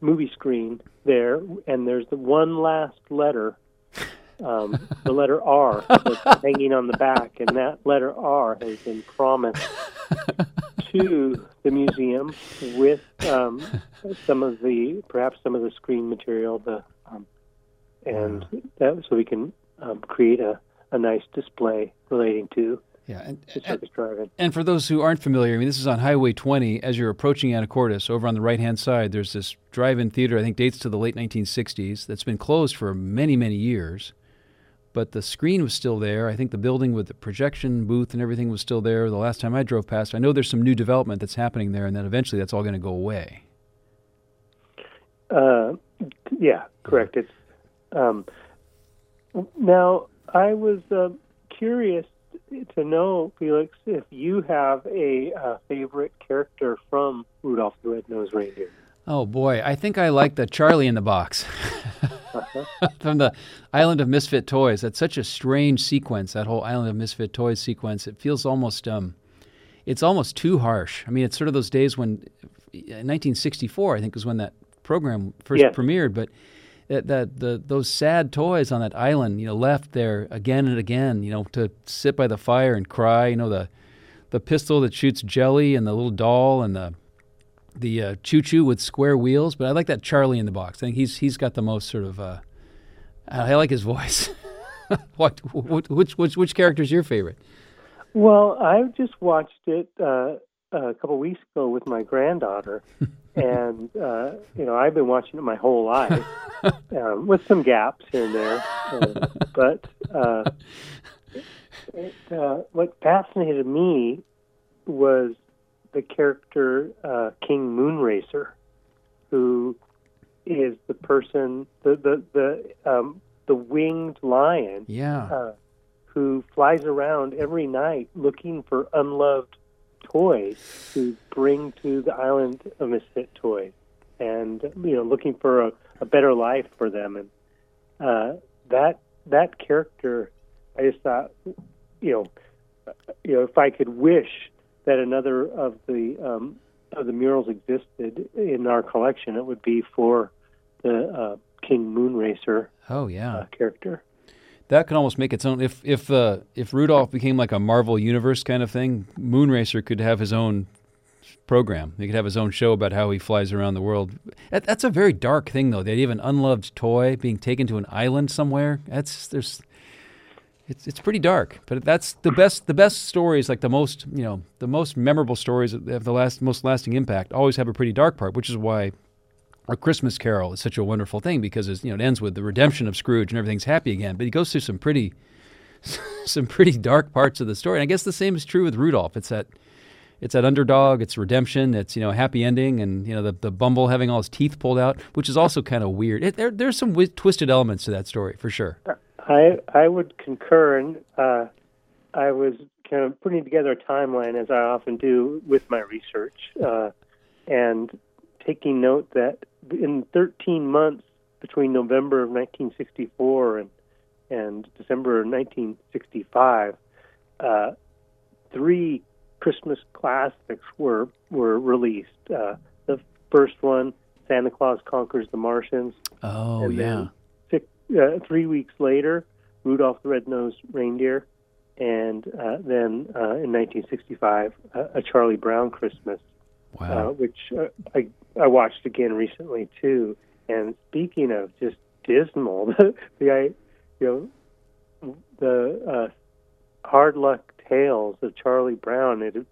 movie screen there, and there's the one last letter, um, the letter R, that's hanging on the back, and that letter R has been promised to the museum with um, some of the, perhaps some of the screen material, the, um, and that so we can um, create a, a nice display relating to yeah, and, the circus. And for those who aren't familiar, I mean, this is on Highway 20. As you're approaching Anacortes, over on the right-hand side, there's this drive-in theater. I think dates to the late 1960s. That's been closed for many, many years, but the screen was still there. I think the building with the projection booth and everything was still there. The last time I drove past, I know there's some new development that's happening there, and then eventually that's all going to go away. Uh, yeah, correct. It's um, now I was uh, curious to know, Feliks, if you have a uh, favorite character from Rudolph the Red-Nosed Reindeer. Oh boy, I think I like the Charlie in the Box uh-huh. from the Island of Misfit Toys. That's such a strange sequence. That whole Island of Misfit Toys sequence. It feels almost um, it's almost too harsh. I mean, it's sort of those days when, in 1964, I think was when that program first Yes. premiered, but that, that the those sad toys on that island, you know, left there again and again, you know, to sit by the fire and cry. You know, the the pistol that shoots jelly and the little doll and the the uh, choo choo with square wheels. But I like that Charlie in the box. I think he's he's got the most sort of. Uh, I like his voice. what, which which which character is your favorite? Well, I just watched it uh, a couple weeks ago with my granddaughter, and uh, you know I've been watching it my whole life, um, with some gaps here and there. Uh, but uh, it, uh, what fascinated me was the character uh, King Moonracer, who is the person the the the um, the winged lion Yeah. uh, who flies around every night looking for unloved toys to bring to the island of misfit toys, and you know, looking for a, a better life for them, and uh, that that character, I just thought, you know, you know, if I could wish that another of the um, of the murals existed in our collection, it would be for the uh, King Moonracer Oh yeah. uh, character. That could almost make its own. If if uh, if Rudolph became like a Marvel Universe kind of thing, Moonracer could have his own program. He could have his own show about how he flies around the world. That, that's a very dark thing, though. Of an unloved toy being taken to an island somewhere. That's there's. It's it's pretty dark, but that's the best. The best stories, like the most you know, the most memorable stories that have the last most lasting impact, always have a pretty dark part, which is why a Christmas Carol is such a wonderful thing because you know it ends with the redemption of Scrooge and everything's happy again. But he goes through some pretty some pretty dark parts of the story. And I guess the same is true with Rudolph. It's that it's that underdog, it's redemption, it's you know a happy ending, and you know the the Bumble having all his teeth pulled out, which is also kind of weird. It, there there's some wi- twisted elements to that story for sure. I I would concur, and uh, I was kind of putting together a timeline as I often do with my research, uh, and taking note that in 13 months between November of 1964 and and December of 1965, uh, three Christmas classics were were released. Uh, the first one, Santa Claus Conquers the Martians. Oh and yeah. Six, uh, three weeks later, Rudolph the Red-Nosed Reindeer, and uh, then uh, in 1965, uh, A Charlie Brown Christmas, Wow. uh, which uh, I I watched again recently too. And speaking of just dismal, the, the you know, the uh, hard luck tales of Charlie Brown. It had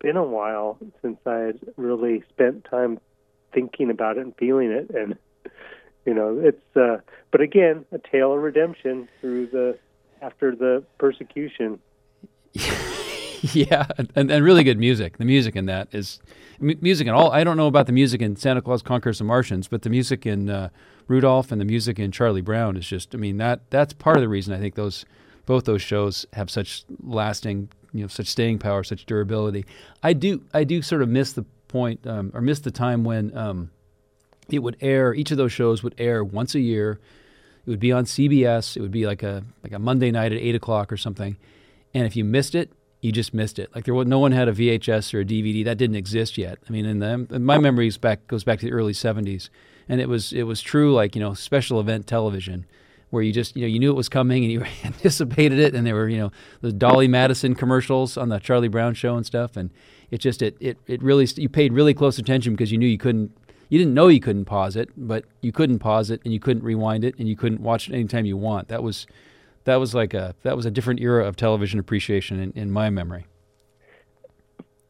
been a while since I had really spent time thinking about it and feeling it, and you know, it's. Uh, but again, a tale of redemption through the after the persecution. yeah, and, and really good music. The music in that is m- music in all. I don't know about the music in Santa Claus Conquers the Martians, but the music in uh, Rudolph and the music in Charlie Brown is just. I mean that that's part of the reason I think those both those shows have such lasting, you know, such staying power, such durability. I do I do sort of miss the point um, or miss the time when um, it would air. Each of those shows would air once a year. It would be on CBS. It would be like a like a Monday night at eight o'clock or something. And if you missed it, you just missed it. Like there was no one had a VHS or a DVD that didn't exist yet. I mean, in the in my memories back goes back to the early '70s, and it was it was true like you know special event television, where you just you know you knew it was coming and you anticipated it, and there were you know the Dolly Madison commercials on the Charlie Brown show and stuff, and it just it it it really you paid really close attention because you knew you couldn't you didn't know you couldn't pause it, but you couldn't pause it and you couldn't rewind it and you couldn't watch it anytime you want. That was that was like a that was a different era of television appreciation in, in my memory.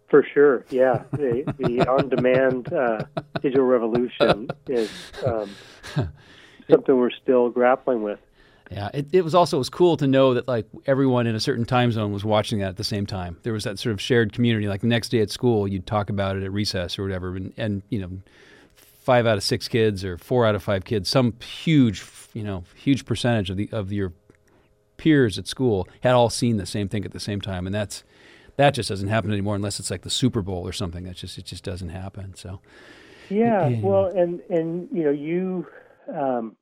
For sure, yeah. The, the on-demand uh, digital revolution is um, something we're still grappling with. Yeah, it, it was also it was cool to know that like everyone in a certain time zone was watching that at the same time. There was that sort of shared community. Like the next day at school, you'd talk about it at recess or whatever, and, and you know, five out of six kids or four out of five kids, some huge you know huge percentage of the of your peers at school had all seen the same thing at the same time, and that's that just doesn't happen anymore unless it's like the Super Bowl or something. That just it just doesn't happen. So Yeah, Yeah. well, and and you know, you, um,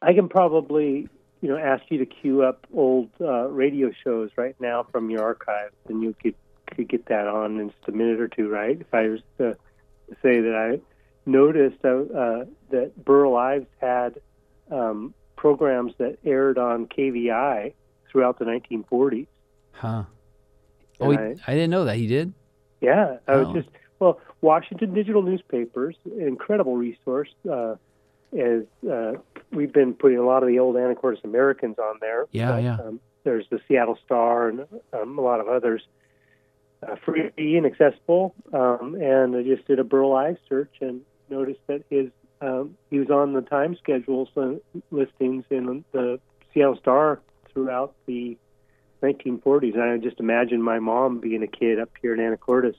I can probably you know ask you to queue up old uh, radio shows right now from your archives, and you could could get that on in just a minute or two, right? If I was to say that I noticed uh, uh, that Burl Ives had um, programs that aired on KVI throughout the 1940s. huh? Oh, he, Right. I didn't know that he did. Yeah, I Oh. was just well, Washington Digital Newspapers, incredible resource. Uh, is uh, we've been putting a lot of the old Anacortes Americans on there. Yeah, but, yeah. Um, there's the Seattle Star and um, a lot of others. Uh, free and accessible, um, and I just did a Burl Ives search and noticed that his um, he was on the time schedules and listings in the Seattle Star throughout the 1940s. And I just imagine my mom being a kid up here in Anacortes,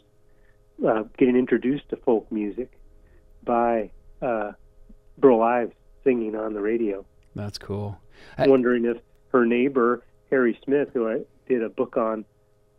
uh, getting introduced to folk music by uh, Burl Ives singing on the radio. That's cool. I... Wondering if her neighbor Harry Smith, who I did a book on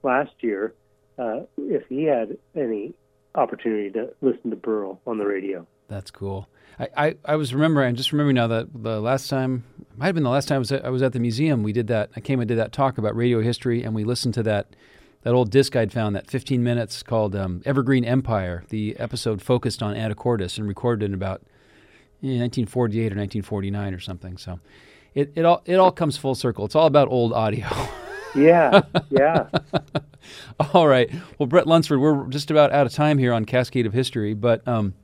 last year, uh, if he had any opportunity to listen to Burl on the radio. That's cool. I, I, I was remembering, I'm just remembering now that the last time, might have been the last time I was, at, I was at the museum, we did that. I came and did that talk about radio history, and we listened to that that old disc I'd found, that 15 minutes called um, Evergreen Empire. The episode focused on Anacortes and recorded in about eh, 1948 or 1949 or something. So it, it all it all comes full circle. It's all about old audio. Yeah, yeah. all right. Well, Bret Lunsford, we're just about out of time here on Cascade of History, but um,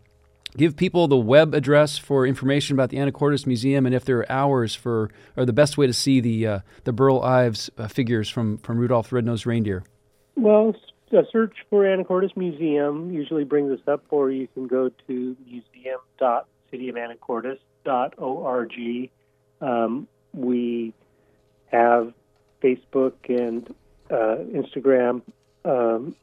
give people the web address for information about the Anacortes Museum and if there are hours for, or the best way to see the uh, the Burl Ives uh, figures from from Rudolph the Red-Nosed Reindeer. Well, a search for Anacortes Museum usually brings us up, or you can go to museum.cityofanacortes.org. Um, we have Facebook and uh, Instagram um,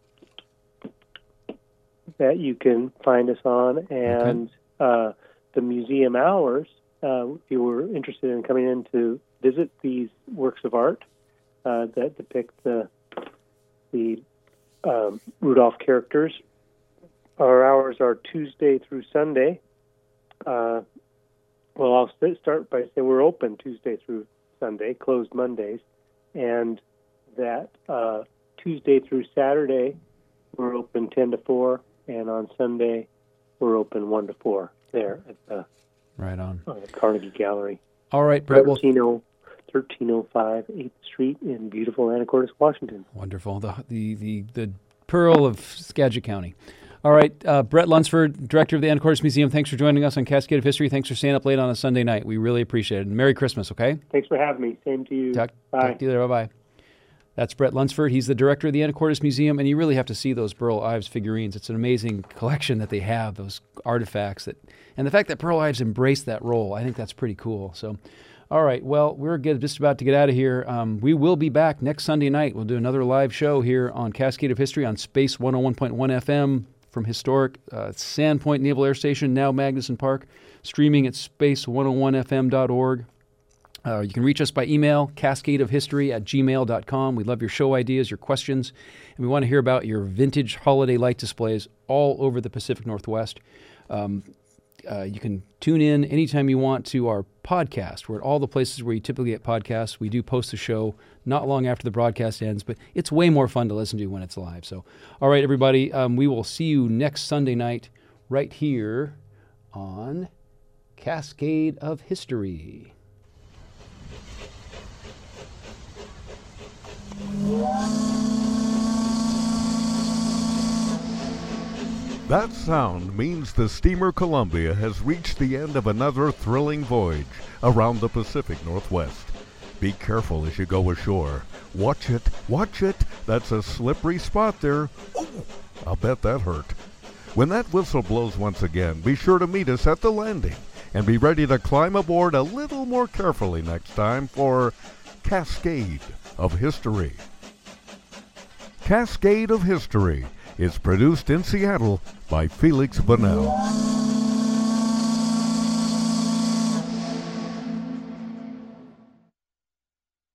that you can find us on, and okay. uh, the museum hours. Uh, if you were interested in coming in to visit these works of art uh, that depict the the um, Rudolph characters. Our hours are Tuesday through Sunday. Uh, well, I'll start by saying we're open Tuesday through Sunday, closed Mondays, and that uh, Tuesday through Saturday we're open 10 to 4, and on Sunday we're open 1 to 4 there at the, right on. Uh, Carnegie Gallery. All right, Bret. 1305 8th Street in beautiful Anacortes, Washington. Wonderful. The, the, the, the pearl of Skagit County. All right, uh, Bret Lunsford, director of the Anacortes Museum. Thanks for joining us on Cascade of History. Thanks for staying up late on a Sunday night. We really appreciate it. And Merry Christmas, okay? Thanks for having me. Same to you. Talk, bye. Talk to you later. Bye bye. That's Bret Lunsford. He's the director of the Anacortes Museum, and you really have to see those Burl Ives figurines. It's an amazing collection that they have, those artifacts that, and the fact that Burl Ives embraced that role. I think that's pretty cool. So, all right. Well, we're get, just about to get out of here. Um, we will be back next Sunday night. We'll do another live show here on Cascade of History on Space 101.1 FM from historic uh, Sand Point Naval Air Station, now Magnuson Park, streaming at space101fm.org. Uh, you can reach us by email, cascadeofhistory at gmail.com. We love your show ideas, your questions, and we want to hear about your vintage holiday light displays all over the Pacific Northwest. Um, uh, you can tune in anytime you want to our podcast. We're at all the places where you typically get podcasts. We do post the show not long after the broadcast ends, but it's way more fun to listen to when it's live. So, all right, everybody, um, we will see you next Sunday night right here on Cascade of History. That sound means the steamer Columbia has reached the end of another thrilling voyage around the Pacific Northwest. Be careful as you go ashore. Watch it, watch it. That's a slippery spot there. Oh, I'll bet that hurt. When that whistle blows once again, be sure to meet us at the landing and be ready to climb aboard a little more carefully next time for Cascade of History. Cascade of History is produced in Seattle by Feliks Banel.